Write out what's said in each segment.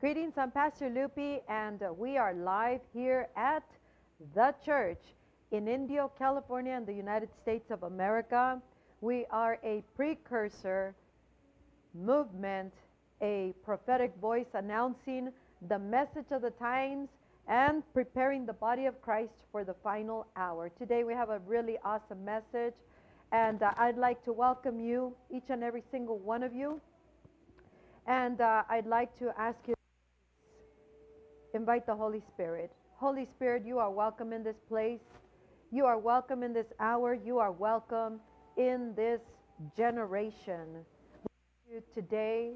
Greetings, I'm Pastor Lupi, and uh, we are live here at the church in Indio, California, in the United States of America. We are a precursor movement, a prophetic voice announcing the message of the times and preparing the body of Christ for the final hour. Today we have a really awesome message, and uh, I'd like to welcome you, each and every single one of you. And uh, I'd like to ask you invite the Holy Spirit. Holy Spirit, you are welcome in this place. You are welcome in this hour. You are welcome in this generation. We need you today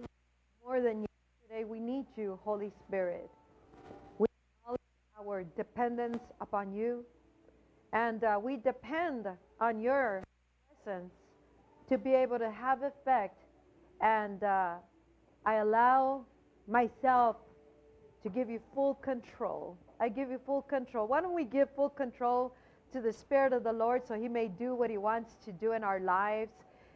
more than yesterday. We need you, Holy Spirit. We our dependence upon you, and uh, we depend on your presence to be able to have effect. And uh, I allow myself to give you full control. I give you full control. Why don't we give full control to the Spirit of the Lord so He may do what He wants to do in our lives,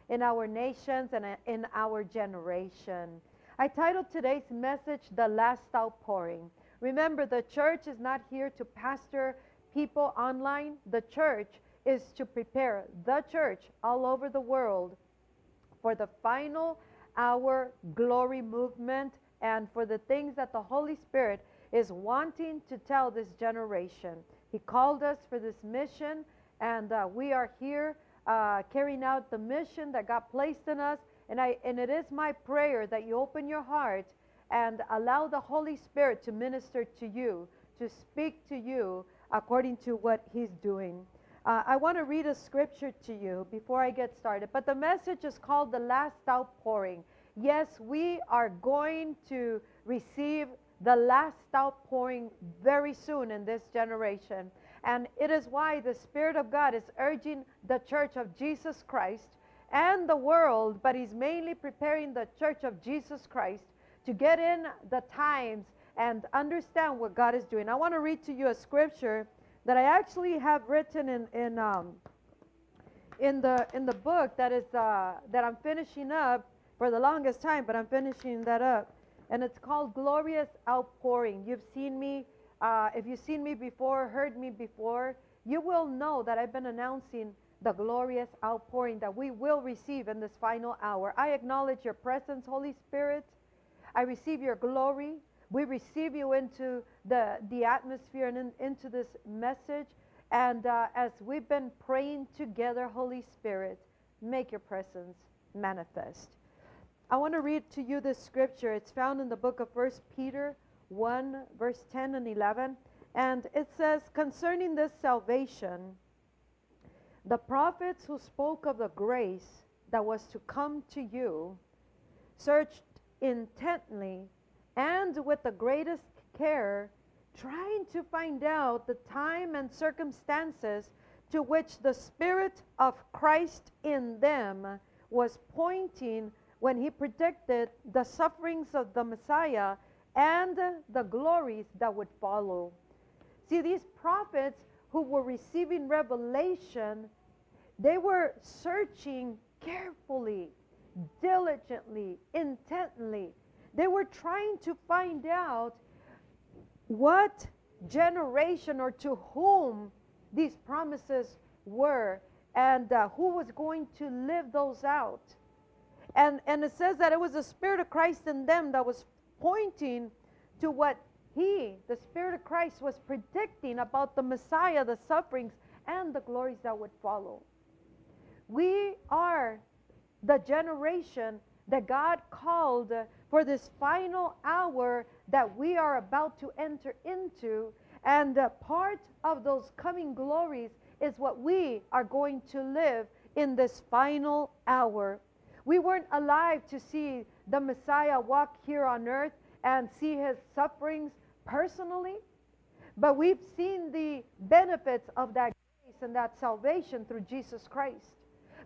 in our nations, and in our generation? I titled today's message, The Last Outpouring. Remember, the church is not here to pastor people online. The church is to prepare the church all over the world for the final hour glory movement and for the things that the Holy Spirit is wanting to tell this generation. He called us for this mission, and uh, we are here uh, carrying out the mission that God placed in us. And, I, and it is my prayer that you open your heart and allow the Holy Spirit to minister to you, to speak to you according to what He's doing. Uh, I want to read a scripture to you before I get started, but the message is called The Last Outpouring. Yes, we are going to receive the last outpouring very soon in this generation. And it is why the Spirit of God is urging the church of Jesus Christ and the world, but He's mainly preparing the church of Jesus Christ to get in the times and understand what God is doing. I want to read to you a scripture that I actually have written in, in, um, in, the, in the book that, is, uh, that I'm finishing up for the longest time, but I'm finishing that up. And it's called Glorious Outpouring. You've seen me, uh, if you've seen me before, heard me before, you will know that I've been announcing the glorious outpouring that we will receive in this final hour. I acknowledge your presence, Holy Spirit. I receive your glory. We receive you into the, the atmosphere and in, into this message. And uh, as we've been praying together, Holy Spirit, make your presence manifest. I want to read to you this scripture. It's found in the book of First Peter 1, verse 10 and 11. And it says, Concerning this salvation, the prophets who spoke of the grace that was to come to you searched intently and with the greatest care, trying to find out the time and circumstances to which the Spirit of Christ in them was pointing when he predicted the sufferings of the Messiah and the glories that would follow. See, these prophets who were receiving revelation, they were searching carefully, diligently, intently. They were trying to find out what generation or to whom these promises were and uh, who was going to live those out. And, and it says that it was the Spirit of Christ in them that was pointing to what he, the Spirit of Christ, was predicting about the Messiah, the sufferings, and the glories that would follow. We are the generation that God called for this final hour that we are about to enter into. And part of those coming glories is what we are going to live in this final hour we weren't alive to see the Messiah walk here on earth and see his sufferings personally, but we've seen the benefits of that grace and that salvation through Jesus Christ.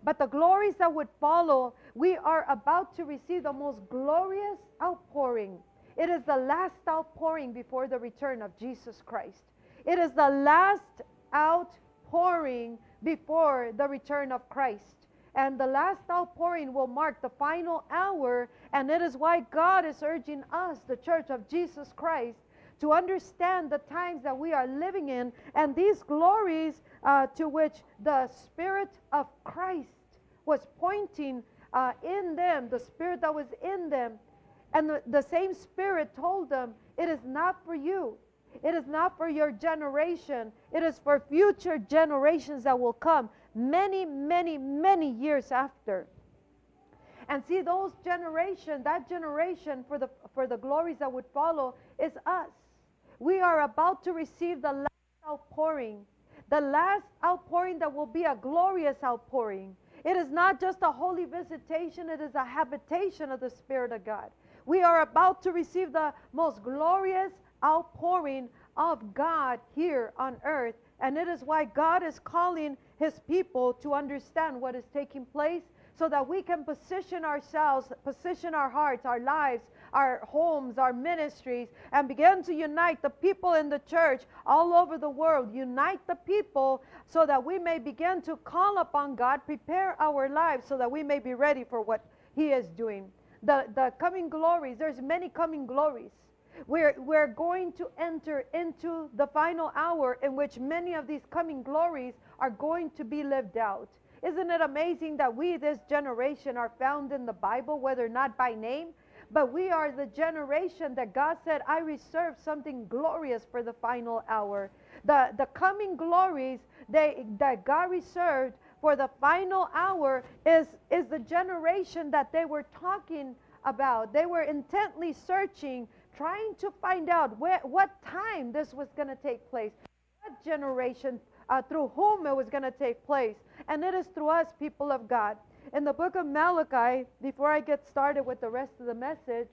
But the glories that would follow, we are about to receive the most glorious outpouring. It is the last outpouring before the return of Jesus Christ. It is the last outpouring before the return of Christ. And the last outpouring will mark the final hour. And it is why God is urging us, the church of Jesus Christ, to understand the times that we are living in and these glories uh, to which the Spirit of Christ was pointing uh, in them, the Spirit that was in them. And the, the same Spirit told them, It is not for you. It is not for your generation. It is for future generations that will come many, many, many years after. And see, those generation, that generation for the for the glories that would follow is us. We are about to receive the last outpouring, the last outpouring that will be a glorious outpouring. It is not just a holy visitation, it is a habitation of the Spirit of God. We are about to receive the most glorious outpouring of God here on earth. And it is why God is calling his people to understand what is taking place so that we can position ourselves, position our hearts, our lives, our homes, our ministries, and begin to unite the people in the church all over the world. Unite the people so that we may begin to call upon God, prepare our lives so that we may be ready for what He is doing. The, the coming glories, there's many coming glories. We're, we're going to enter into the final hour in which many of these coming glories are going to be lived out. Isn't it amazing that we, this generation, are found in the Bible, whether not by name, but we are the generation that God said, I reserve something glorious for the final hour. The, the coming glories they, that God reserved for the final hour is, is the generation that they were talking about. They were intently searching, trying to find out where, what time this was going to take place, what generation, uh, through whom it was going to take place. And it is through us, people of God. In the book of Malachi, before I get started with the rest of the message,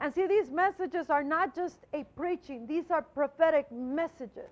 and see, these messages are not just a preaching, these are prophetic messages.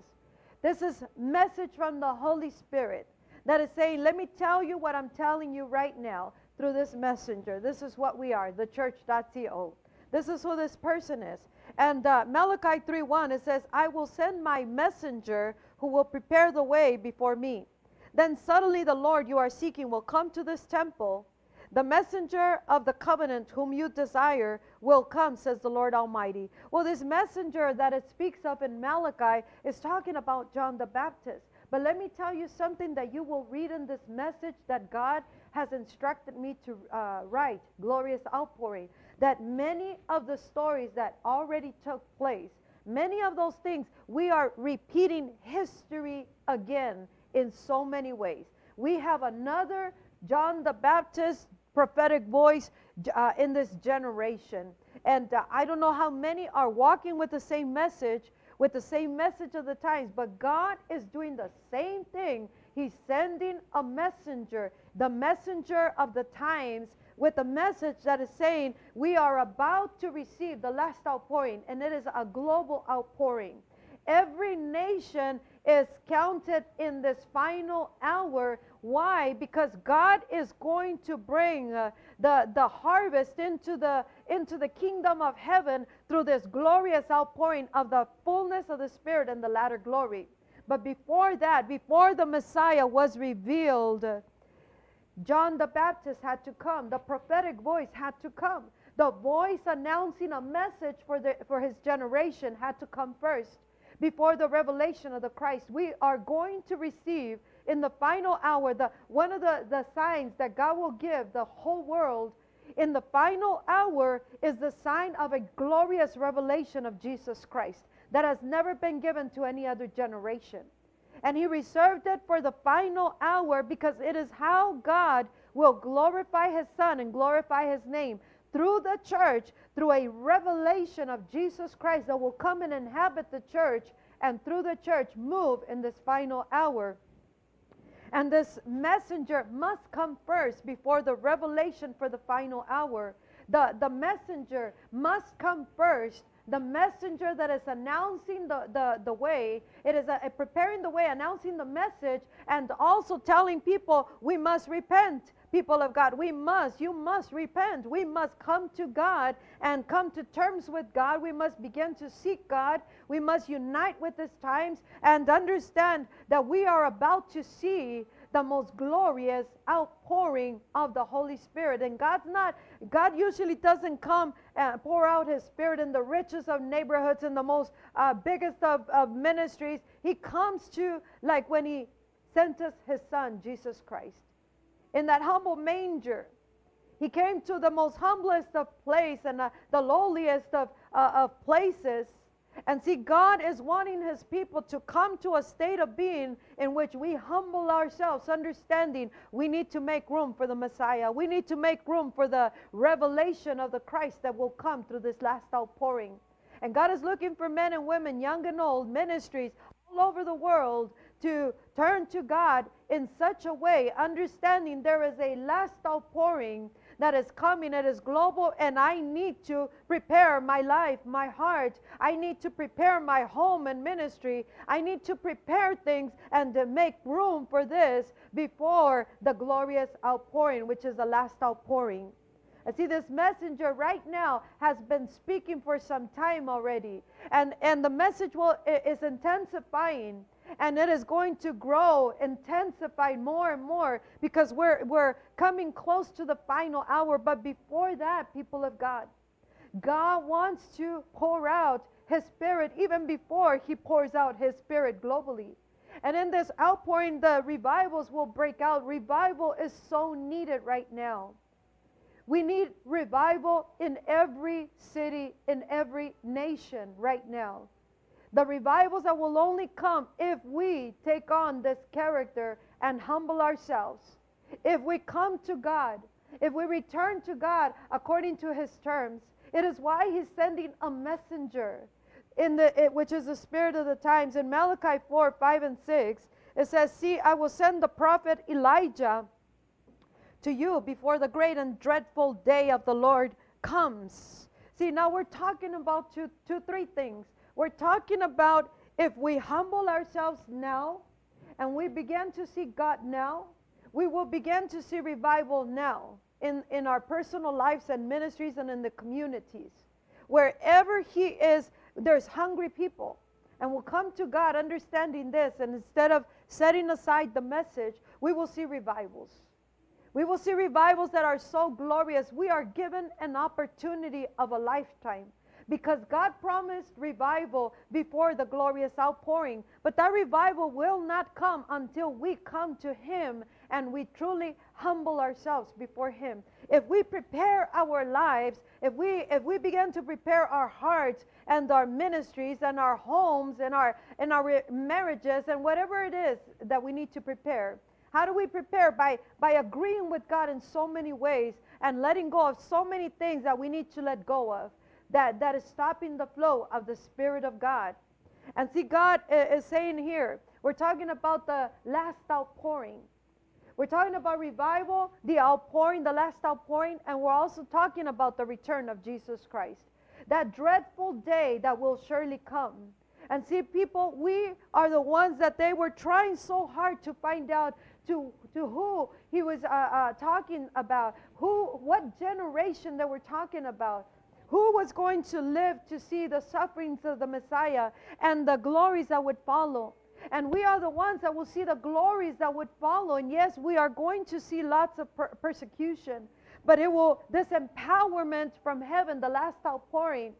This is message from the Holy Spirit that is saying, let me tell you what I'm telling you right now through this messenger. This is what we are, the church.co. This is who this person is. And uh, Malachi 3.1, it says, I will send my messenger who will prepare the way before me. Then suddenly the Lord you are seeking will come to this temple. The messenger of the covenant whom you desire will come, says the Lord Almighty. Well, this messenger that it speaks of in Malachi is talking about John the Baptist. But let me tell you something that you will read in this message that God has instructed me to uh, write, Glorious Outpouring, that many of the stories that already took place, many of those things, we are repeating history again in so many ways. We have another John the Baptist prophetic voice uh, in this generation. And uh, I don't know how many are walking with the same message, with the same message of the times, but God is doing the same thing. He's sending a messenger, the messenger of the times, with a message that is saying, We are about to receive the last outpouring, and it is a global outpouring. Every nation is counted in this final hour. Why? Because God is going to bring uh, the, the harvest into the, into the kingdom of heaven through this glorious outpouring of the fullness of the Spirit and the latter glory. But before that, before the Messiah was revealed, John the Baptist had to come. The prophetic voice had to come. The voice announcing a message for, the, for his generation had to come first before the revelation of the Christ. We are going to receive in the final hour the one of the, the signs that God will give the whole world in the final hour is the sign of a glorious revelation of Jesus Christ that has never been given to any other generation. And he reserved it for the final hour because it is how God will glorify his son and glorify his name through the church, through a revelation of Jesus Christ that will come and inhabit the church and through the church move in this final hour. And this messenger must come first before the revelation for the final hour. The, the messenger must come first. The messenger that is announcing the, the, the way, it is a, a preparing the way, announcing the message, and also telling people we must repent people of God, we must, you must repent. We must come to God and come to terms with God. We must begin to seek God. We must unite with these times and understand that we are about to see the most glorious outpouring of the Holy Spirit. And God's not, God usually doesn't come and pour out His Spirit in the richest of neighborhoods, and the most uh, biggest of, of ministries. He comes to, like when He sent us His Son, Jesus Christ, in that humble manger. He came to the most humblest of place and uh, the lowliest of, uh, of places and see, God is wanting His people to come to a state of being in which we humble ourselves, understanding we need to make room for the Messiah. We need to make room for the revelation of the Christ that will come through this last outpouring. And God is looking for men and women, young and old, ministries all over the world to turn to God in such a way, understanding there is a last outpouring that is coming. It is global, and I need to prepare my life, my heart. I need to prepare my home and ministry. I need to prepare things and to make room for this before the glorious outpouring, which is the last outpouring. I see this messenger right now has been speaking for some time already, and, and the message will, is intensifying and it is going to grow, intensify more and more because we're, we're coming close to the final hour. But before that, people of God, God wants to pour out His Spirit even before He pours out His Spirit globally. And in this outpouring, the revivals will break out. Revival is so needed right now. We need revival in every city, in every nation right now. The revivals that will only come if we take on this character and humble ourselves. If we come to God, if we return to God according to his terms. It is why he's sending a messenger in the it, which is the spirit of the times in Malachi 4, 5 and 6. It says, "See, I will send the prophet Elijah to you before the great and dreadful day of the Lord comes." See, now we're talking about two, two, three things. We're talking about if we humble ourselves now and we begin to see God now, we will begin to see revival now in, in our personal lives and ministries and in the communities. Wherever He is, there's hungry people. And we'll come to God understanding this. And instead of setting aside the message, we will see revivals. We will see revivals that are so glorious. We are given an opportunity of a lifetime because God promised revival before the glorious outpouring. But that revival will not come until we come to Him and we truly humble ourselves before Him. If we prepare our lives, if we if we begin to prepare our hearts and our ministries and our homes and our and our marriages and whatever it is that we need to prepare. How do we prepare? By by agreeing with God in so many ways and letting go of so many things that we need to let go of that, that is stopping the flow of the Spirit of God. And see, God is saying here, we're talking about the last outpouring. We're talking about revival, the outpouring, the last outpouring, and we're also talking about the return of Jesus Christ. That dreadful day that will surely come. And see, people, we are the ones that they were trying so hard to find out to, to who he was uh, uh, talking about, who, what generation they were talking about who was going to live to see the sufferings of the Messiah and the glories that would follow. And we are the ones that will see the glories that would follow. And yes, we are going to see lots of per- persecution, but it will, this empowerment from heaven, the last outpouring,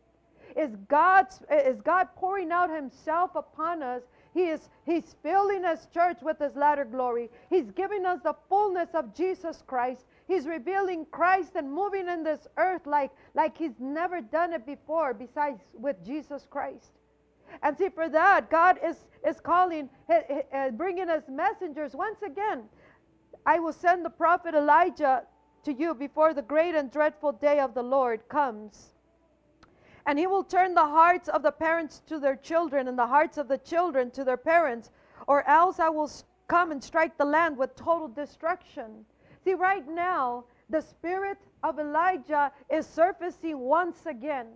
is God's, is God pouring out Himself upon us. He is He's filling His church with His latter glory. He's giving us the fullness of Jesus Christ. He's revealing Christ and moving in this earth like, like he's never done it before, besides with Jesus Christ. And see, for that, God is, is calling, uh, bringing us messengers. Once again, I will send the prophet Elijah to you before the great and dreadful day of the Lord comes. And he will turn the hearts of the parents to their children and the hearts of the children to their parents, or else I will come and strike the land with total destruction. See, right now, the spirit of Elijah is surfacing once again.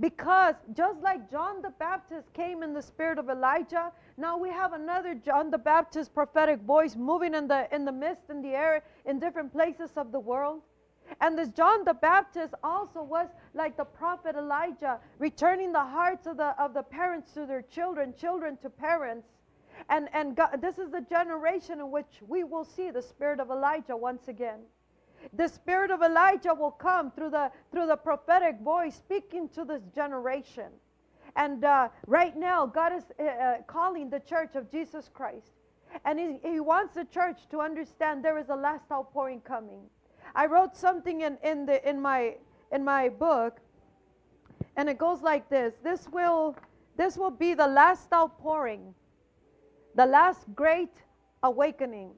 Because just like John the Baptist came in the spirit of Elijah, now we have another John the Baptist prophetic voice moving in the in the mist in the air in different places of the world. And this John the Baptist also was like the prophet Elijah, returning the hearts of the of the parents to their children, children to parents. and, and God, this is the generation in which we will see the spirit of Elijah once again. The spirit of Elijah will come through the, through the prophetic voice speaking to this generation. And uh, right now, God is uh, uh, calling the church of Jesus Christ. And he, he wants the church to understand there is a last outpouring coming. I wrote something in, in, the, in, my, in my book, and it goes like this this will, this will be the last outpouring, the last great awakening,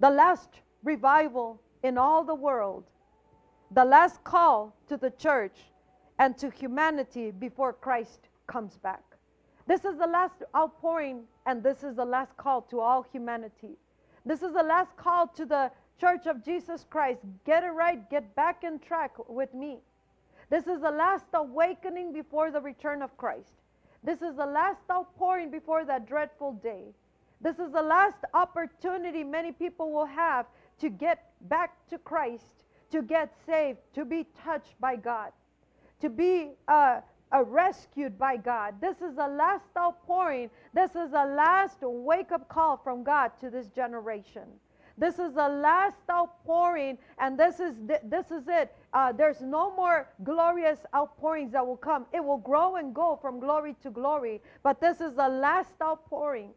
the last revival in all the world, the last call to the church and to humanity before Christ comes back. This is the last outpouring, and this is the last call to all humanity. This is the last call to the Church of Jesus Christ. Get it right, get back in track with me. This is the last awakening before the return of Christ. This is the last outpouring before that dreadful day. This is the last opportunity many people will have to get back to Christ, to get saved, to be touched by God to be uh, uh, rescued by God. This is the last outpouring. This is the last wake up call from God to this generation. This is the last outpouring, and this is this is it. Uh, there's no more glorious outpourings that will come. It will grow and go from glory to glory, but this is the last outpouring,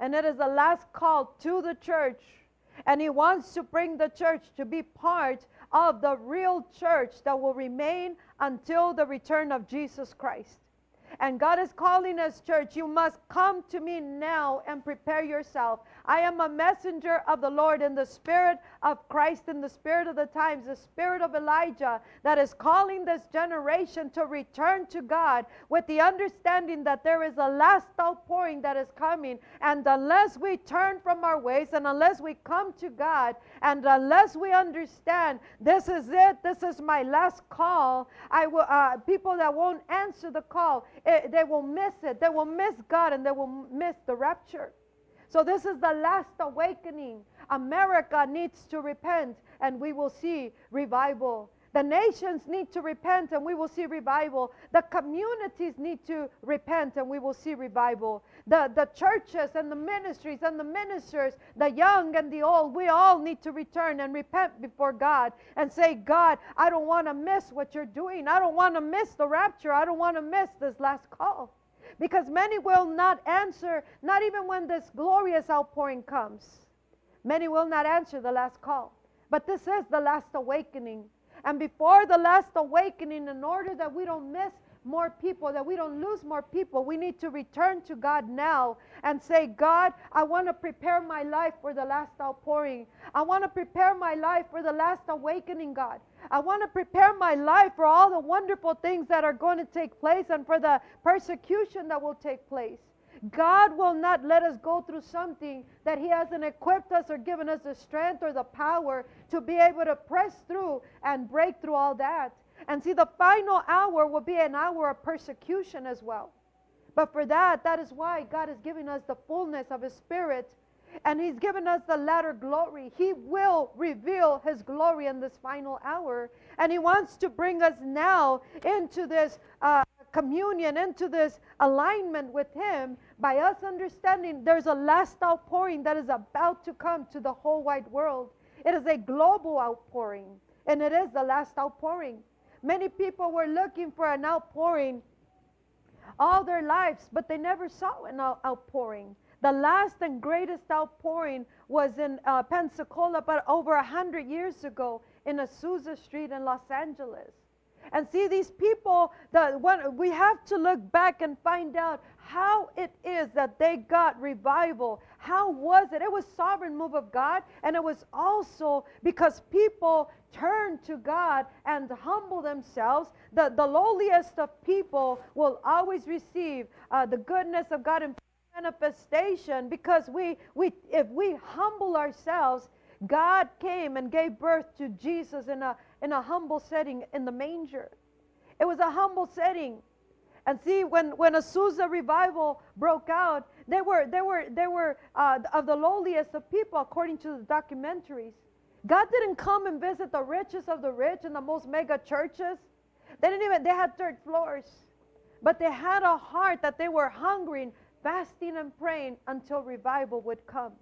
and it is the last call to the church. And He wants to bring the church to be part of the real church that will remain until the return of Jesus Christ. And God is calling us, church, you must come to me now and prepare yourself. I am a messenger of the Lord in the spirit of Christ, in the spirit of the times, the spirit of Elijah that is calling this generation to return to God with the understanding that there is a last outpouring that is coming. And unless we turn from our ways and unless we come to God and unless we understand this is it, this is my last call, I will, uh, people that won't answer the call, it, they will miss it. They will miss God and they will miss the rapture. So, this is the last awakening. America needs to repent, and we will see revival the nations need to repent and we will see revival. The communities need to repent and we will see revival. The, the churches and the ministries and the ministers, the young and the old, we all need to return and repent before God and say, God, I don't want to miss what you're doing. I don't want to miss the rapture. I don't want to miss this last call. Because many will not answer, not even when this glorious outpouring comes. Many will not answer the last call. But this is the last awakening and before the last awakening, in order that we don't miss more people, that we don't lose more people, we need to return to God now and say, God, I want to prepare my life for the last outpouring. I want to prepare my life for the last awakening, God. I want to prepare my life for all the wonderful things that are going to take place and for the persecution that will take place. God will not let us go through something that He hasn't equipped us or given us the strength or the power to be able to press through and break through all that. And see, the final hour will be an hour of persecution as well. But for that, that is why God is giving us the fullness of His Spirit and He's given us the latter glory. He will reveal His glory in this final hour. And He wants to bring us now into this uh, communion, into this alignment with Him by us understanding there's a last outpouring that is about to come to the whole wide world. It is a global outpouring, and it is the last outpouring. Many people were looking for an outpouring all their lives, but they never saw an outpouring. The last and greatest outpouring was in uh, Pensacola, but over a hundred years ago in Azusa Street in Los Angeles. And see, these people, the one, we have to look back and find out how it is that they got revival. How was it? It was sovereign move of God, and it was also because people turned to God and humble themselves. The, the lowliest of people will always receive uh, the goodness of God in manifestation because we, we if we humble ourselves, God came and gave birth to Jesus in a in a humble setting in the manger. It was a humble setting. And see, when, when Azusa revival broke out, they were, they were, they were uh, of the lowliest of people, according to the documentaries. God didn't come and visit the richest of the rich in the most mega churches. They didn't even, they had third floors. But they had a heart that they were hungry fasting and praying until revival would come.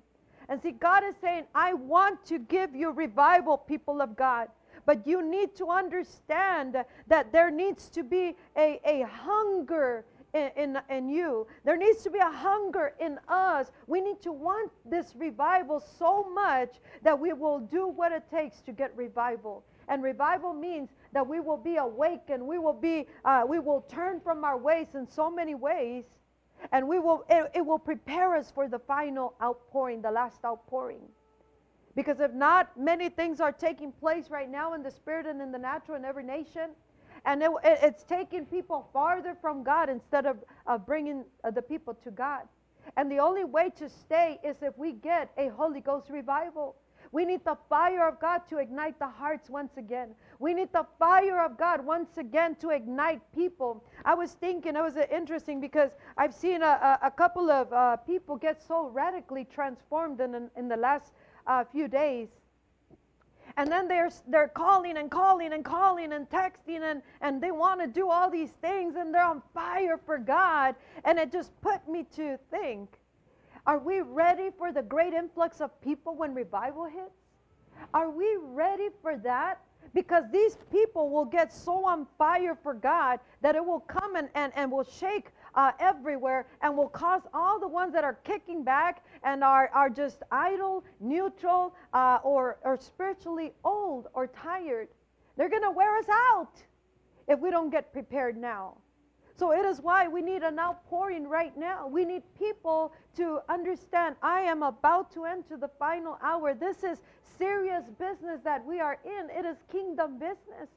And see, God is saying, I want to give you revival, people of God. But you need to understand that there needs to be a, a hunger in, in, in, you. There needs to be a hunger in us. We need to want this revival so much that we will do what it takes to get revival. And revival means that we will be awakened. We will be, uh, we will turn from our ways in so many ways, and we will. It, it will prepare us for the final outpouring, the last outpouring. Because if not, many things are taking place right now in the spirit and in the natural in every nation. And it, it, it's taking people farther from God instead of, of bringing uh, the people to God. And the only way to stay is if we get a Holy Ghost revival. We need the fire of God to ignite the hearts once again. We need the fire of God once again to ignite people. I was thinking, it was interesting because I've seen a, a, a couple of uh, people get so radically transformed in, in the last uh, few days. And then they're, they're calling and calling and calling and texting and, and they want to do all these things and they're on fire for God. And it just put me to think are we ready for the great influx of people when revival hits? Are we ready for that? Because these people will get so on fire for God that it will come and, and, and will shake uh, everywhere and will cause all the ones that are kicking back and are, are just idle, neutral, uh, or, or spiritually old or tired. They're going to wear us out if we don't get prepared now. So it is why we need an outpouring right now. We need people to understand I am about to enter the final hour. This is serious business that we are in, it is kingdom business.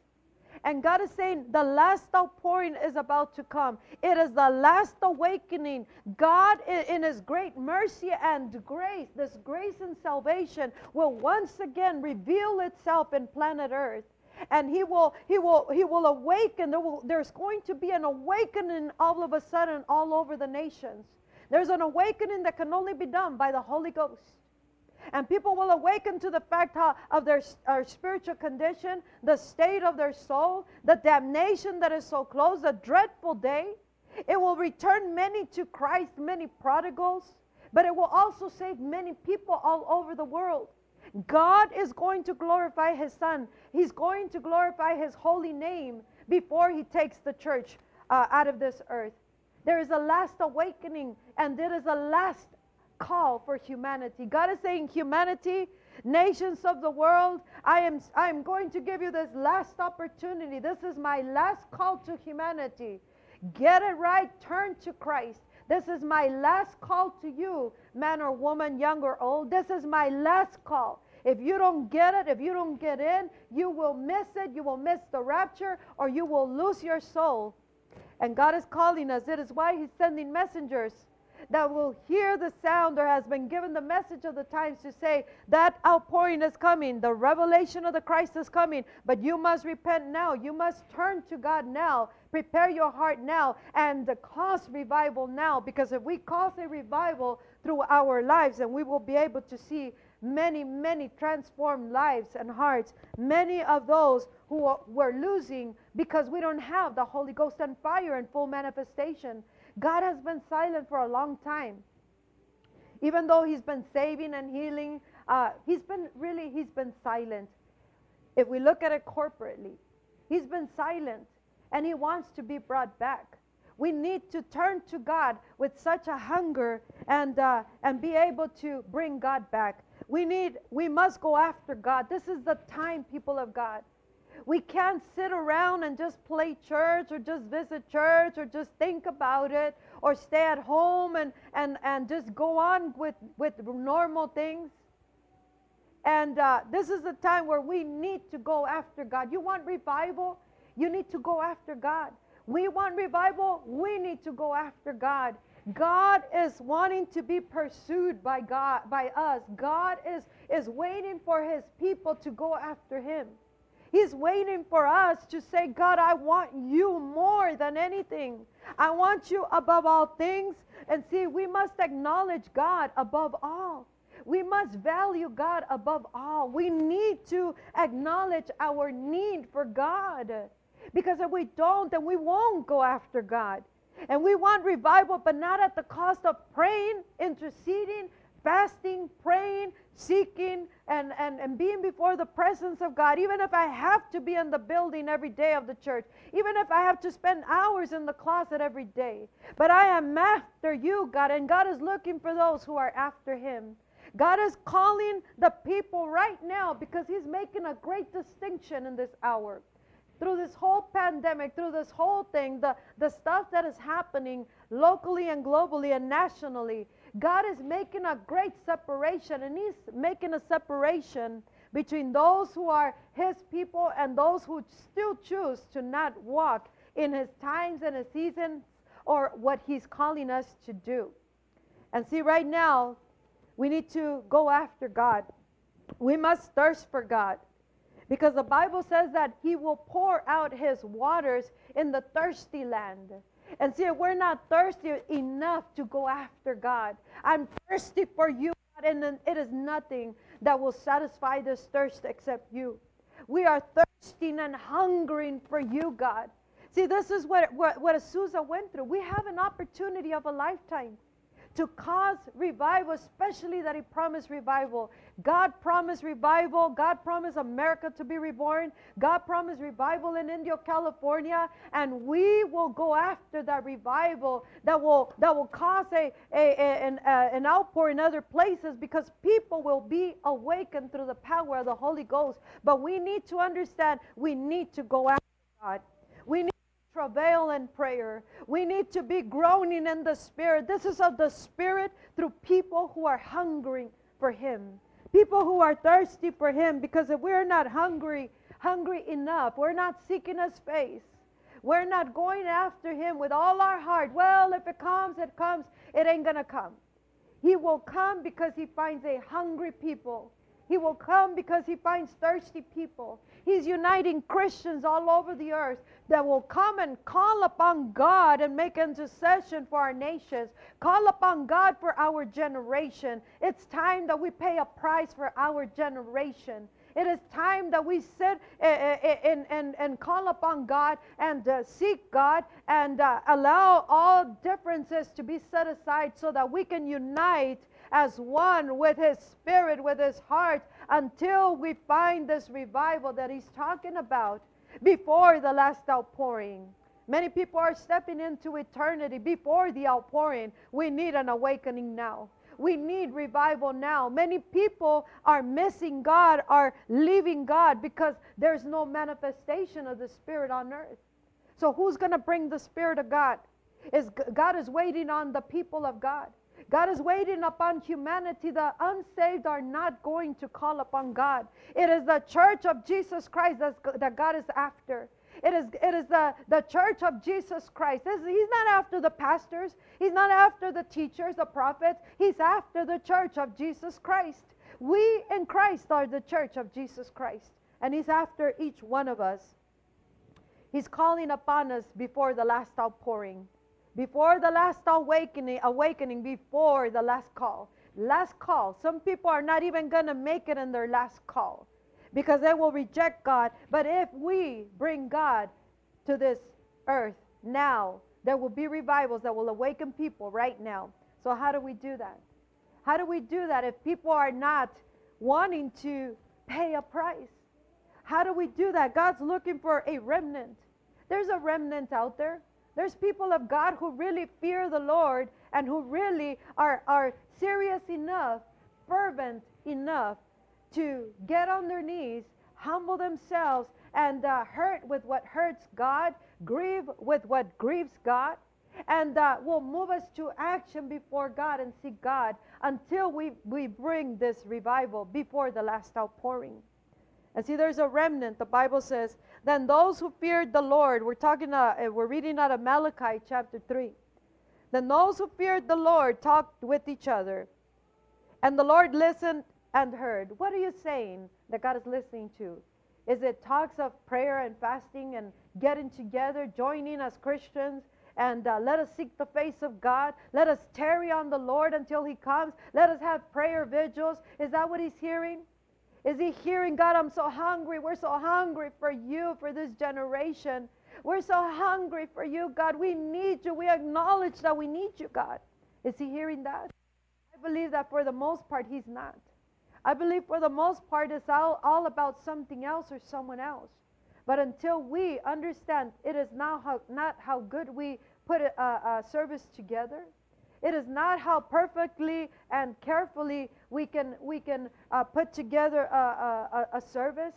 And God is saying the last outpouring is about to come. It is the last awakening. God, in His great mercy and grace, this grace and salvation, will once again reveal itself in planet Earth and he will he will he will awaken there will there's going to be an awakening all of a sudden all over the nations there's an awakening that can only be done by the holy ghost and people will awaken to the fact how, of their spiritual condition, the state of their soul, the damnation that is so close, the dreadful day. It will return many to Christ, many prodigals, but it will also save many people all over the world. God is going to glorify His Son. He's going to glorify His holy name before He takes the church uh, out of this earth. There is a last awakening, and there is a last call for humanity. God is saying, humanity, nations of the world, I am, I am going to give you this last opportunity. This is my last call to humanity. Get it right, turn to Christ. This is my last call to you, man or woman, young or old. This is my last call. If you don't get it, if you don't get in, you will miss it. You will miss the rapture or you will lose your soul. And God is calling us. It is why He's sending messengers that will hear the sound or has been given the message of the times to say that outpouring is coming, the revelation of the Christ is coming, but you must repent now. You must turn to God now. Prepare your heart now and cause revival now because if we cause a revival through our lives, and we will be able to see many, many transformed lives and hearts, many of those who were losing because we don't have the Holy Ghost and fire in full manifestation. God has been silent for a long time. Even though He's been saving and healing, uh, He's been really, He's been silent. If we look at it corporately, He's been silent and He wants to be brought back. We need to turn to God with such a hunger and, uh, and be able to bring God back. We need, we must go after God. This is the time, people of God. We can't sit around and just play church or just visit church or just think about it or stay at home and, and, and just go on with, with normal things. And uh, this is the time where we need to go after God. You want revival? You need to go after God. We want revival? We need to go after God. God is wanting to be pursued by God by us. God is is waiting for his people to go after him. He's waiting for us to say, God, I want you more than anything. I want you above all things. And see, we must acknowledge God above all. We must value God above all. We need to acknowledge our need for God. Because if we don't, then we won't go after God. And we want revival, but not at the cost of praying, interceding, fasting, praying, seeking, and, and, and being before the presence of God. Even if I have to be in the building every day of the church, even if I have to spend hours in the closet every day. But I am after you, God, and God is looking for those who are after Him. God is calling the people right now because He's making a great distinction in this hour. Through this whole pandemic, through this whole thing, the, the stuff that is happening locally and globally and nationally, God is making a great separation, and He's making a separation between those who are His people and those who still choose to not walk in His times and His seasons or what He's calling us to do. And see, right now, we need to go after God. We must thirst for God. Because the Bible says that He will pour out His waters in the thirsty land. And see, we're not thirsty enough to go after God. I'm thirsty for you, God, and it is nothing that will satisfy this thirst except you. We are thirsting and hungering for you, God. See, this is what, what, what Azusa went through. We have an opportunity of a lifetime to cause revival, especially that He promised revival. God promised revival. God promised America to be reborn. God promised revival in Indio, California, and we will go after that revival that will that will cause a, a, a an, a, an outpour in other places because people will be awakened through the power of the Holy Ghost. But we need to understand we need to go after God. Travail and prayer. We need to be groaning in the Spirit. This is of the Spirit through people who are hungering for Him. People who are thirsty for Him. Because if we're not hungry, hungry enough, we're not seeking His face. We're not going after Him with all our heart. Well, if it comes, it comes. It ain't going to come. He will come because He finds a hungry people. He will come because He finds thirsty people. He's uniting Christians all over the earth that will come and call upon God and make intercession for our nations, call upon God for our generation. It's time that we pay a price for our generation. It is time that we sit and, and, and call upon God and uh, seek God and uh, allow all differences to be set aside so that we can unite as one with His Spirit, with His heart, until we find this revival that He's talking about before the last outpouring. Many people are stepping into eternity before the outpouring. We need an awakening now. We need revival now. Many people are missing God, are leaving God because there's no manifestation of the Spirit on earth. So who's going to bring the Spirit of God? Is God is waiting on the people of God. God is waiting upon humanity. The unsaved are not going to call upon God. It is the church of Jesus Christ that God is after. It is, it is the, the church of Jesus Christ. He's not after the pastors. He's not after the teachers, the prophets. He's after the church of Jesus Christ. We in Christ are the church of Jesus Christ. And He's after each one of us. He's calling upon us before the last outpouring before the last awakening, awakening, before the last call. Last call. Some people are not even going to make it in their last call because they will reject God. But if we bring God to this earth now, there will be revivals that will awaken people right now. So, how do we do that? How do we do that if people are not wanting to pay a price? How do we do that? God's looking for a remnant. There's a remnant out there. There's people of God who really fear the Lord and who really are, are serious enough, fervent enough to get on their knees, humble themselves, and uh, hurt with what hurts God, grieve with what grieves God, and uh, will move us to action before God and seek God until we, we bring this revival before the last outpouring. And see, there's a remnant. The Bible says then those who feared the Lord, we're talking, uh, uh, we're reading out of Malachi chapter 3. Then those who feared the Lord talked with each other. And the Lord listened and heard. What are you saying that God is listening to? Is it talks of prayer and fasting and getting together, joining as Christians, and uh, let us seek the face of God. Let us tarry on the Lord until He comes. Let us have prayer vigils. Is that what He's hearing? Is he hearing, God, I'm so hungry. We're so hungry for you, for this generation. We're so hungry for you, God. We need you. We acknowledge that we need you, God. Is he hearing that? I believe that for the most part, he's not. I believe for the most part, it's all, all about something else or someone else. But until we understand it is not how, not how good we put a, a, service together, it is not how perfectly and carefully we can, we can uh, put together a, a, a service.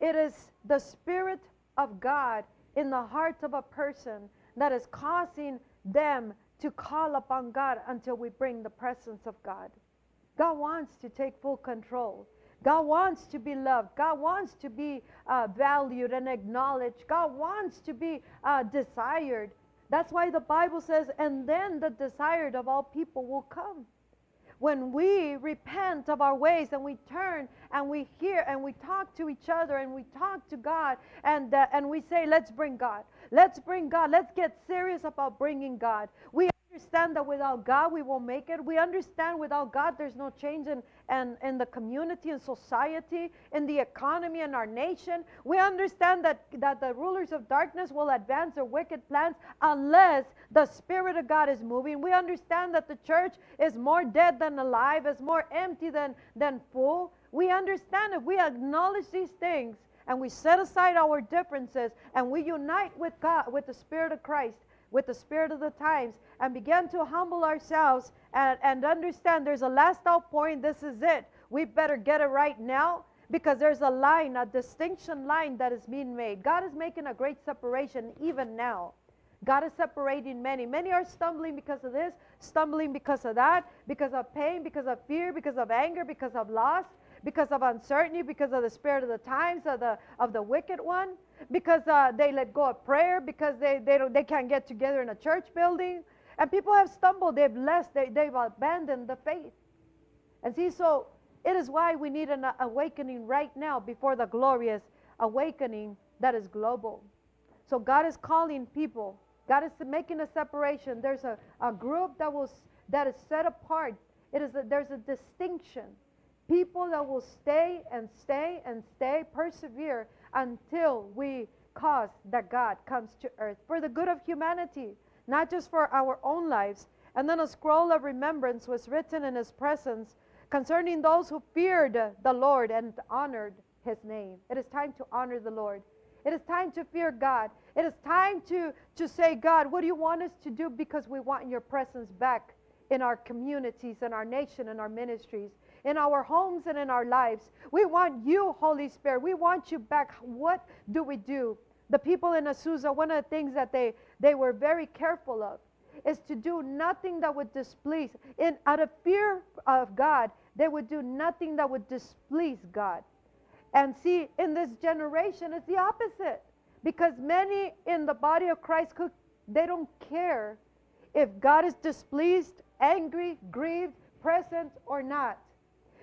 It is the Spirit of God in the heart of a person that is causing them to call upon God until we bring the presence of God. God wants to take full control. God wants to be loved. God wants to be uh, valued and acknowledged. God wants to be uh, desired. That's why the Bible says, and then the desired of all people will come when we repent of our ways and we turn and we hear and we talk to each other and we talk to God and, uh, and we say, let's bring God. Let's bring God. Let's get serious about bringing God. We understand that without God we won't make it. We understand without God there's no change in, in, in the community and society, in the economy and our nation. We understand that, that the rulers of darkness will advance their wicked plans unless the Spirit of God is moving. We understand that the church is more dead than alive, is more empty than, than full. We understand if we acknowledge these things and we set aside our differences and we unite with God, with the Spirit of Christ, with the spirit of the times and begin to humble ourselves and, and understand there's a last out point. This is it. We better get it right now because there's a line, a distinction line that is being made. God is making a great separation even now. God is separating many. Many are stumbling because of this, stumbling because of that, because of pain, because of fear, because of anger, because of loss, because of uncertainty, because of the spirit of the times, of the, of the wicked one because uh, they let go of prayer, because they, they, don't, they can't get together in a church building. And people have stumbled, they've left, they, they've abandoned the faith. And see, so it is why we need an awakening right now before the glorious awakening that is global. So God is calling people. God is making a separation. There's a, a group that was that is set apart. It is a, there's a distinction. People that will stay and stay and stay, persevere until we cause that God comes to earth for the good of humanity, not just for our own lives. And then a scroll of remembrance was written in his presence concerning those who feared the Lord and honored his name. It is time to honor the Lord. It is time to fear God. It is time to, to say, God, what do you want us to do? Because we want your presence back in our communities, in our nation, in our ministries in our homes and in our lives. We want you, Holy Spirit. We want you back. What do we do? The people in Azusa, one of the things that they, they were very careful of is to do nothing that would displease. In, out of fear of God, they would do nothing that would displease God. And see, in this generation, it's the opposite. Because many in the body of Christ, they don't care if God is displeased, angry, grieved, present, or not.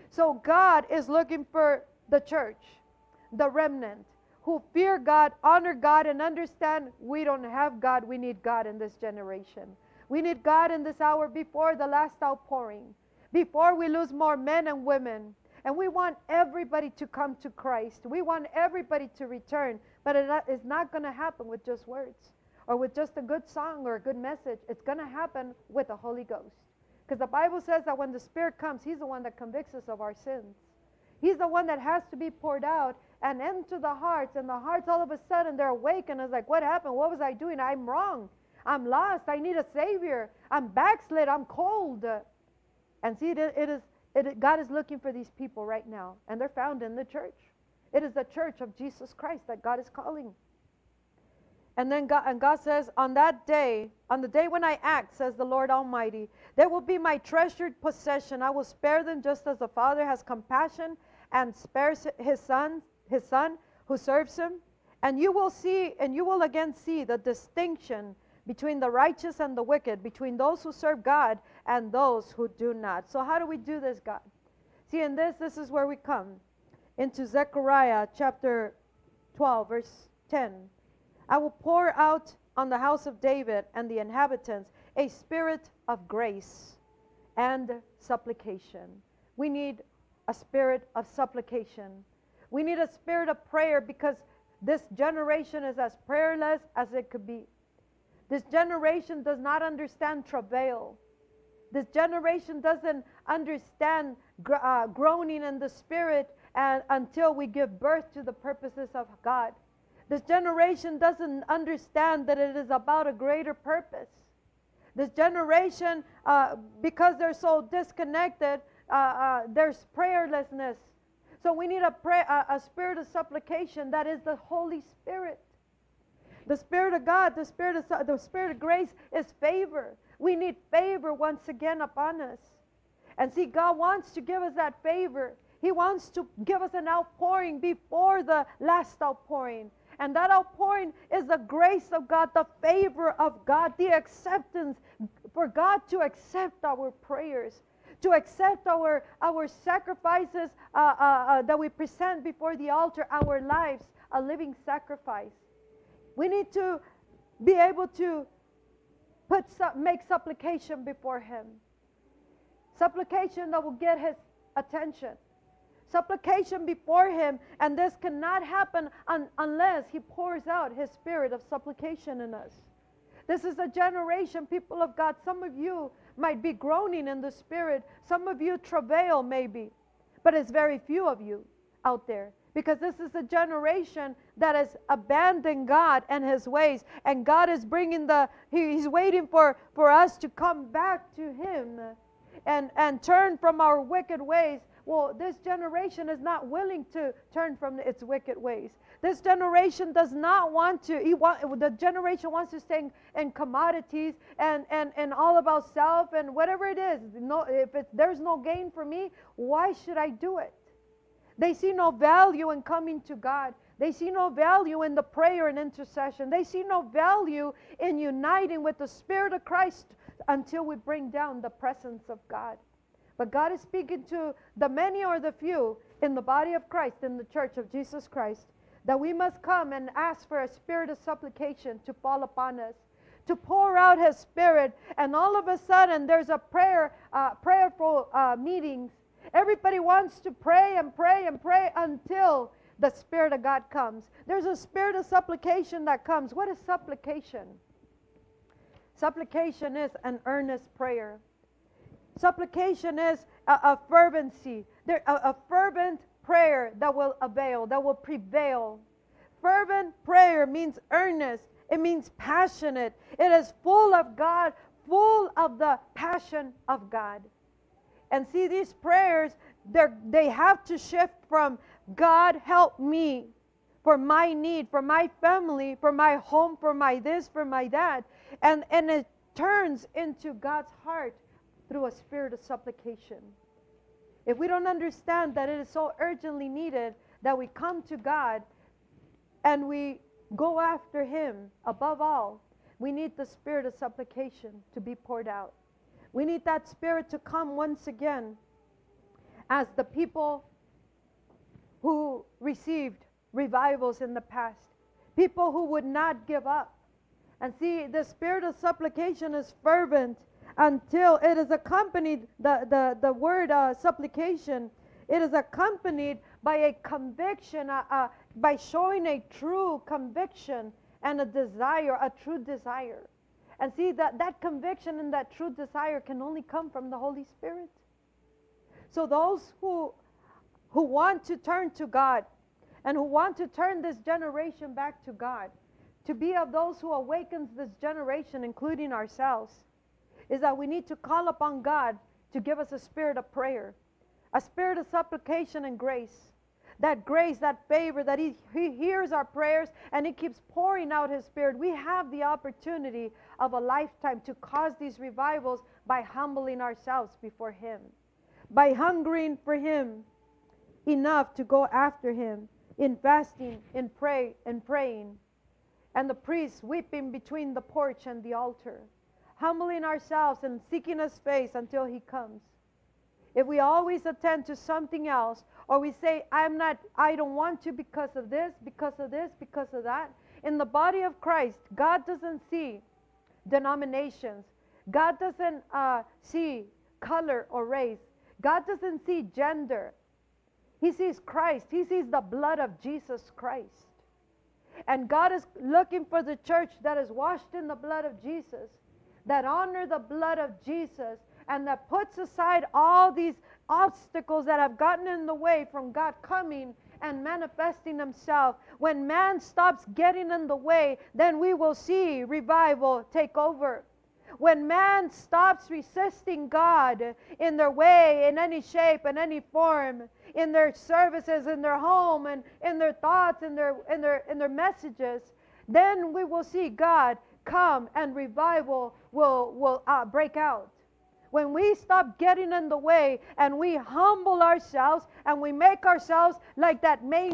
So God is looking for the church, the remnant, who fear God, honor God, and understand we don't have God. We need God in this generation. We need God in this hour before the last outpouring, before we lose more men and women. And we want everybody to come to Christ. We want everybody to return. But it is not going to happen with just words or with just a good song or a good message. It's going to happen with the Holy Ghost. Because the Bible says that when the Spirit comes, He's the one that convicts us of our sins. He's the one that has to be poured out and into the hearts. And the hearts, all of a sudden, they're awake and it's like, what happened? What was I doing? I'm wrong. I'm lost. I need a Savior. I'm backslid. I'm cold. And see, it, it is, it, God is looking for these people right now. And they're found in the church. It is the church of Jesus Christ that God is calling. And then God, and God says, On that day, on the day when I act, says the Lord Almighty, they will be my treasured possession. I will spare them just as the Father has compassion and spares his son, his son who serves him. And you will see, and you will again see the distinction between the righteous and the wicked, between those who serve God and those who do not. So, how do we do this, God? See, in this, this is where we come into Zechariah chapter 12, verse 10. I will pour out on the house of David and the inhabitants a spirit of grace and supplication. We need a spirit of supplication. We need a spirit of prayer because this generation is as prayerless as it could be. This generation does not understand travail. This generation doesn't understand uh, groaning in the spirit and, until we give birth to the purposes of God. This generation doesn't understand that it is about a greater purpose. This generation, uh, because they're so disconnected, uh, uh, there's prayerlessness. So we need a, pray, a, a spirit of supplication that is the Holy Spirit. The Spirit of God, the Spirit of the Spirit of grace is favor. We need favor once again upon us. And see, God wants to give us that favor. He wants to give us an outpouring before the last outpouring. And that outpouring is the grace of God, the favor of God, the acceptance for God to accept our prayers, to accept our, our sacrifices uh, uh, uh, that we present before the altar, our lives, a living sacrifice. We need to be able to put, make supplication before Him. Supplication that will get His attention supplication before Him, and this cannot happen un- unless He pours out His spirit of supplication in us. This is a generation, people of God. Some of you might be groaning in the spirit, some of you travail, maybe, but it's very few of you out there because this is a generation that has abandoned God and his ways and God is bringing the he, he's waiting for for us to come back to him and and turn from our wicked ways well, this generation is not willing to turn from its wicked ways. This generation does not want to, the generation wants to stay in, commodities and, and, and all about self and whatever it is. No, if it, there's no gain for me, why should I do it? They see no value in coming to God. They see no value in the prayer and intercession. They see no value in uniting with the Spirit of Christ until we bring down the presence of God. But God is speaking to the many or the few in the body of Christ, in the church of Jesus Christ, that we must come and ask for a spirit of supplication to fall upon us, to pour out His Spirit. And all of a sudden, there's a prayer, uh, prayerful uh, meetings. Everybody wants to pray and pray and pray until the Spirit of God comes. There's a spirit of supplication that comes. What is supplication? Supplication is an earnest prayer. Supplication is a, a fervency, there, a, a fervent prayer that will avail, that will prevail. Fervent prayer means earnest, it means passionate. It is full of God, full of the passion of God. And see, these prayers, they have to shift from God, help me for my need, for my family, for my home, for my this, for my that. And, and it turns into God's heart through a spirit of supplication. If we don't understand that it is so urgently needed that we come to God and we go after Him above all, we need the spirit of supplication to be poured out. We need that spirit to come once again as the people who received revivals in the past, people who would not give up. And see, the spirit of supplication is fervent until it is accompanied, the, the, the word uh, supplication, it is accompanied by a conviction, uh, uh, by showing a true conviction and a desire, a true desire. And see that that conviction and that true desire can only come from the Holy Spirit. So those who who want to turn to God and who want to turn this generation back to God, to be of those who awakens this generation, including ourselves, is that we need to call upon God to give us a spirit of prayer, a spirit of supplication and grace. That grace, that favor, that he, he hears our prayers and He keeps pouring out His Spirit. We have the opportunity of a lifetime to cause these revivals by humbling ourselves before Him, by hungering for Him enough to go after Him in fasting, in pray, and praying, and the priests weeping between the porch and the altar humbling ourselves and seeking His face until He comes. If we always attend to something else, or we say, I'm not, I don't want to because of this, because of this, because of that, in the body of Christ, God doesn't see denominations. God doesn't uh, see color or race. God doesn't see gender. He sees Christ. He sees the blood of Jesus Christ. And God is looking for the church that is washed in the blood of Jesus, that honor the blood of Jesus, and that puts aside all these obstacles that have gotten in the way from God coming and manifesting himself. When man stops getting in the way, then we will see revival take over. When man stops resisting God in their way, in any shape, in any form, in their services, in their home, and in their thoughts, in their in their in their messages, then we will see God come and revival will will uh, break out. When we stop getting in the way and we humble ourselves and we make ourselves like that main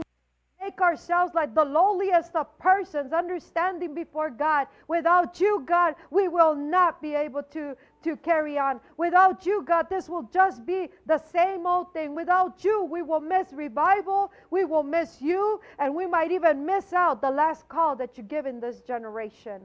make ourselves like the lowliest of persons, understanding before God. Without you, God, we will not be able to, to carry on. Without you, God, this will just be the same old thing. Without you, we will miss revival, we will miss you, and we might even miss out the last call that you give in this generation.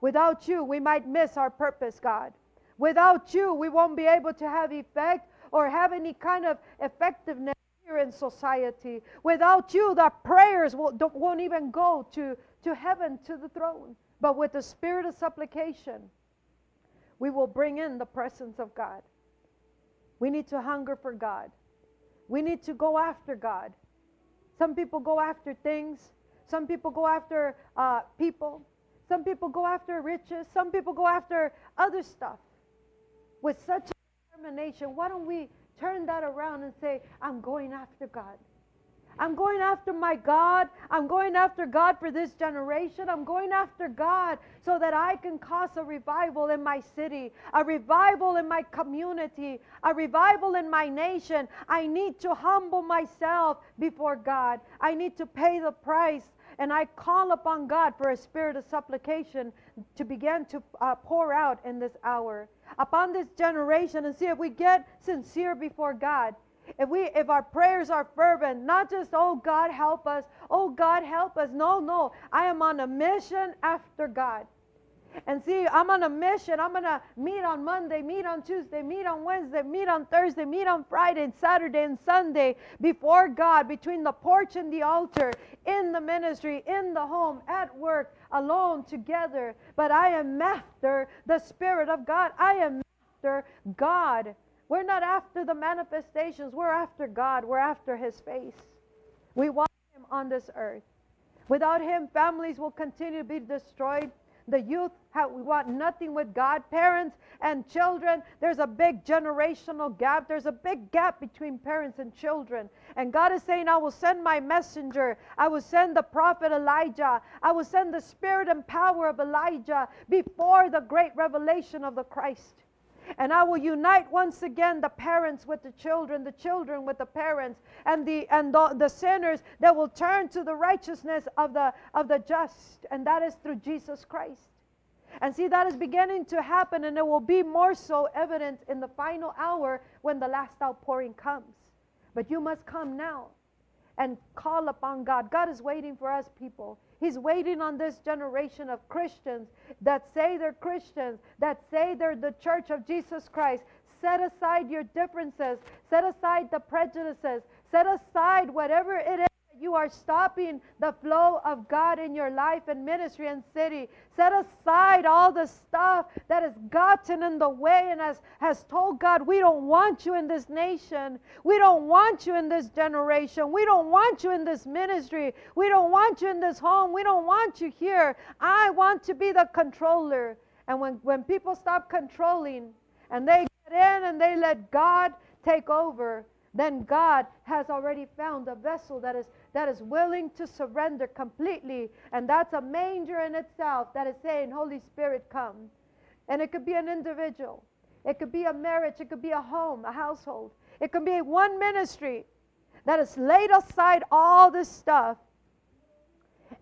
Without you, we might miss our purpose, God. Without you, we won't be able to have effect or have any kind of effectiveness here in society. Without you, the prayers will, won't even go to, to heaven, to the throne. But with the spirit of supplication, we will bring in the presence of God. We need to hunger for God. We need to go after God. Some people go after things. Some people go after uh, people. Some people go after riches. Some people go after other stuff with such determination. Why don't we turn that around and say, I'm going after God. I'm going after my God. I'm going after God for this generation. I'm going after God so that I can cause a revival in my city, a revival in my community, a revival in my nation. I need to humble myself before God. I need to pay the price. And I call upon God for a spirit of supplication to begin to uh, pour out in this hour upon this generation and see if we get sincere before God. If we if our prayers are fervent, not just oh God help us, oh God help us. No, no. I am on a mission after God. And see, I'm on a mission. I'm going to meet on Monday, meet on Tuesday, meet on Wednesday, meet on Thursday, meet on Friday and Saturday and Sunday before God, between the porch and the altar, in the ministry, in the home, at work, alone, together. But I am after the Spirit of God. I am after God. We're not after the manifestations. We're after God. We're after His face. We want Him on this earth. Without Him, families will continue to be destroyed. The youth have, we want nothing with God. Parents and children, there's a big generational gap. There's a big gap between parents and children. And God is saying, I will send my messenger. I will send the prophet Elijah. I will send the spirit and power of Elijah before the great revelation of the Christ. And I will unite once again the parents with the children, the children with the parents, and the and the, the sinners that will turn to the righteousness of the of the just, and that is through Jesus Christ. And see, that is beginning to happen, and it will be more so evident in the final hour when the last outpouring comes. But you must come now and call upon God. God is waiting for us, people. He's waiting on this generation of Christians that say they're Christians, that say they're the church of Jesus Christ. Set aside your differences, set aside the prejudices, set aside whatever it is you are stopping the flow of God in your life and ministry and city. Set aside all the stuff that has gotten in the way and has, has told God, we don't want you in this nation. We don't want you in this generation. We don't want you in this ministry. We don't want you in this home. We don't want you here. I want to be the controller. And when, when people stop controlling and they get in and they let God take over, then God has already found a vessel that is that is willing to surrender completely. And that's a manger in itself that is saying, Holy Spirit, come. And it could be an individual, it could be a marriage, it could be a home, a household, it could be one ministry that has laid aside all this stuff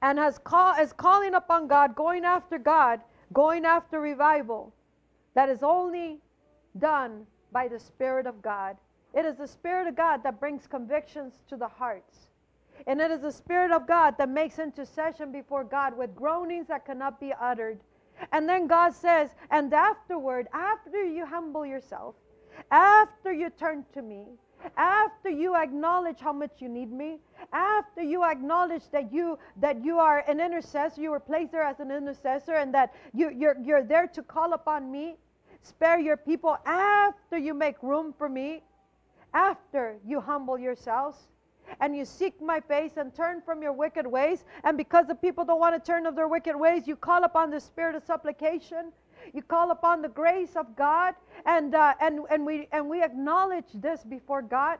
and has call, is calling upon God, going after God, going after revival that is only done by the Spirit of God. It is the Spirit of God that brings convictions to the hearts. And it is the Spirit of God that makes intercession before God with groanings that cannot be uttered. And then God says, and afterward, after you humble yourself, after you turn to me, after you acknowledge how much you need me, after you acknowledge that you that you are an intercessor, you were placed there as an intercessor, and that you, you're you're there to call upon me, spare your people after you make room for me, after you humble yourselves and you seek my face and turn from your wicked ways. And because the people don't want to turn of their wicked ways, you call upon the spirit of supplication. You call upon the grace of God, and uh, and and we and we acknowledge this before God.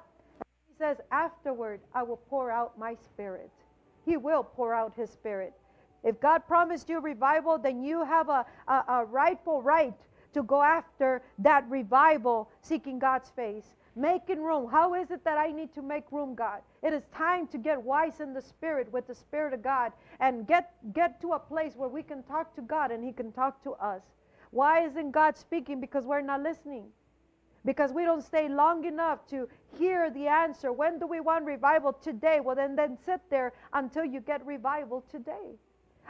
He says, "Afterward, I will pour out my spirit." He will pour out His spirit. If God promised you revival, then you have a, a, a rightful right to go after that revival, seeking God's face making room. How is it that I need to make room, God? It is time to get wise in the spirit with the spirit of God and get get to a place where we can talk to God and he can talk to us. Why isn't God speaking? Because we're not listening. Because we don't stay long enough to hear the answer. When do we want revival? Today. Well, then, then sit there until you get revival today.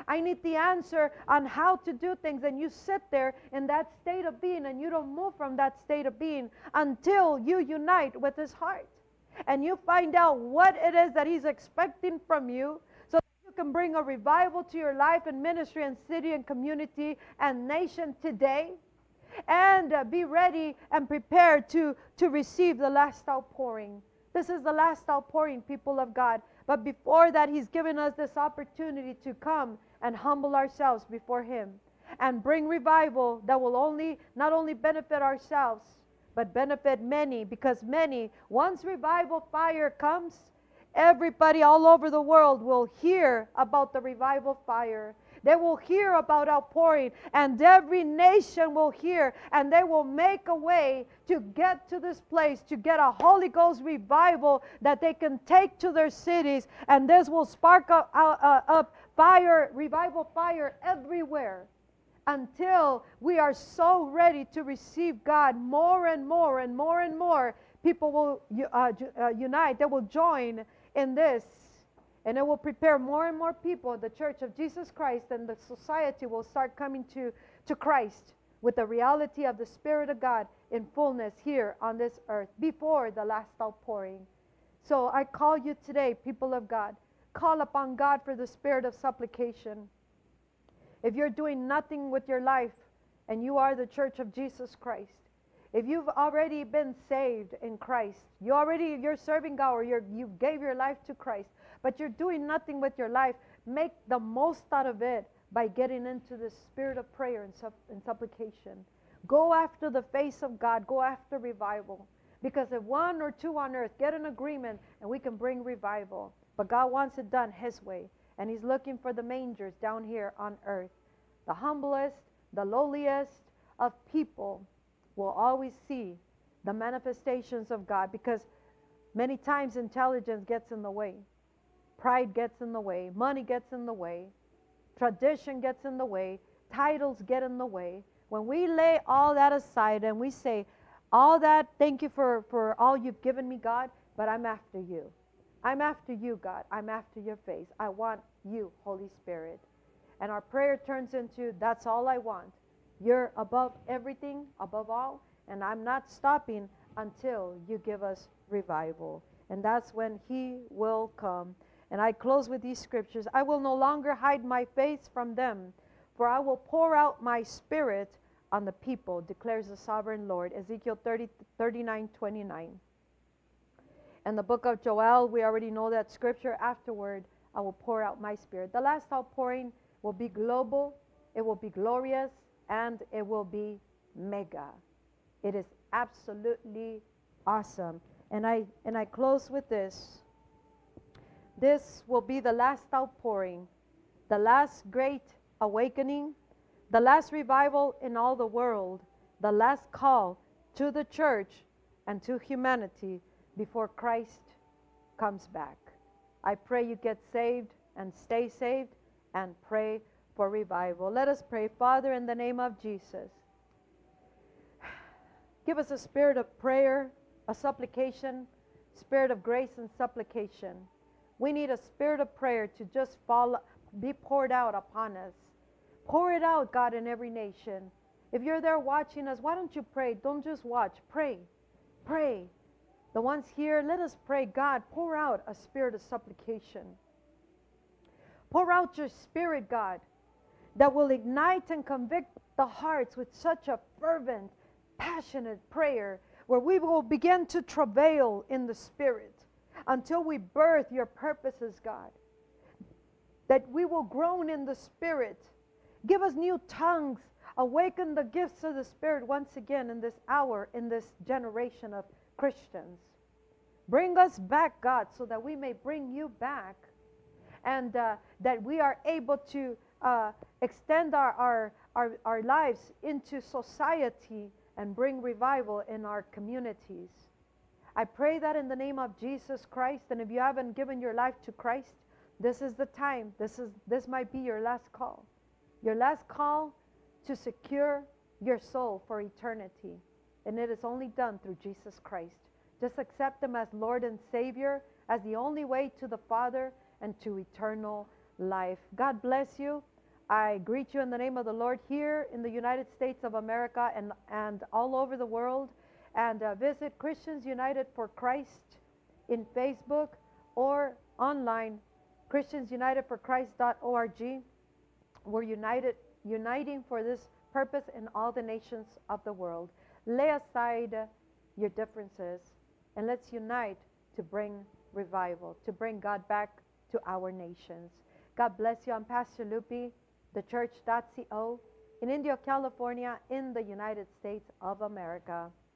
I need the answer on how to do things. And you sit there in that state of being and you don't move from that state of being until you unite with His heart. And you find out what it is that He's expecting from you so you can bring a revival to your life and ministry and city and community and nation today. And uh, be ready and prepared to, to receive the last outpouring. This is the last outpouring, people of God. But before that, He's given us this opportunity to come and humble ourselves before Him and bring revival that will only not only benefit ourselves but benefit many. Because many once revival fire comes everybody all over the world will hear about the revival fire they will hear about outpouring and every nation will hear and they will make a way to get to this place to get a holy ghost revival that they can take to their cities and this will spark up, uh, up fire, revival fire everywhere until we are so ready to receive God more and more and more and more. People will uh, uh, unite, they will join in this, and it will prepare more and more people. The church of Jesus Christ and the society will start coming to, to Christ with the reality of the Spirit of God in fullness here on this earth before the last outpouring. So I call you today, people of God, call upon God for the spirit of supplication. If you're doing nothing with your life and you are the church of Jesus Christ, if you've already been saved in Christ, you already you're serving God or you you gave your life to Christ, but you're doing nothing with your life, make the most out of it by getting into the spirit of prayer and, sup- and supplication. Go after the face of God. Go after revival. Because if one or two on earth get an agreement and we can bring revival, but God wants it done His way. And He's looking for the mangers down here on earth. The humblest, the lowliest of people will always see the manifestations of God because many times intelligence gets in the way, pride gets in the way, money gets in the way, tradition gets in the way, titles get in the way. When we lay all that aside and we say, All that, thank you for, for all you've given me, God, but I'm after you. I'm after you, God. I'm after your face. I want you, Holy Spirit. And our prayer turns into that's all I want. You're above everything, above all, and I'm not stopping until you give us revival. And that's when He will come. And I close with these scriptures I will no longer hide my face from them, for I will pour out my spirit on the people, declares the sovereign Lord. Ezekiel 30, 39 29. And the book of Joel, we already know that scripture. Afterward, I will pour out my spirit. The last outpouring will be global, it will be glorious, and it will be mega. It is absolutely awesome. And I and I close with this. This will be the last outpouring, the last great awakening, the last revival in all the world, the last call to the church and to humanity before Christ comes back. I pray you get saved and stay saved and pray for revival. Let us pray. Father, in the name of Jesus, give us a spirit of prayer, a supplication, spirit of grace and supplication. We need a spirit of prayer to just fall, be poured out upon us. Pour it out, God, in every nation. If you're there watching us, why don't you pray? Don't just watch. Pray. Pray. The ones here, let us pray, God, pour out a spirit of supplication. Pour out your spirit, God, that will ignite and convict the hearts with such a fervent, passionate prayer where we will begin to travail in the spirit until we birth your purposes, God. That we will groan in the spirit. Give us new tongues. Awaken the gifts of the spirit once again in this hour, in this generation of Christians. Bring us back, God, so that we may bring you back and uh, that we are able to uh, extend our, our, our, our lives into society and bring revival in our communities. I pray that in the name of Jesus Christ, and if you haven't given your life to Christ, this is the time. This is this might be your last call. Your last call to secure your soul for eternity. And it is only done through Jesus Christ. Just accept him as Lord and Savior, as the only way to the Father and to eternal life. God bless you. I greet you in the name of the Lord here in the United States of America and, and all over the world. And uh, visit Christians United for Christ in Facebook or online, ChristiansUnitedForChrist.org. We're united, uniting for this purpose in all the nations of the world. Lay aside your differences and let's unite to bring revival, to bring God back to our nations. God bless you. I'm Pastor Lupi, thechurch.co in Indio, California, in the United States of America.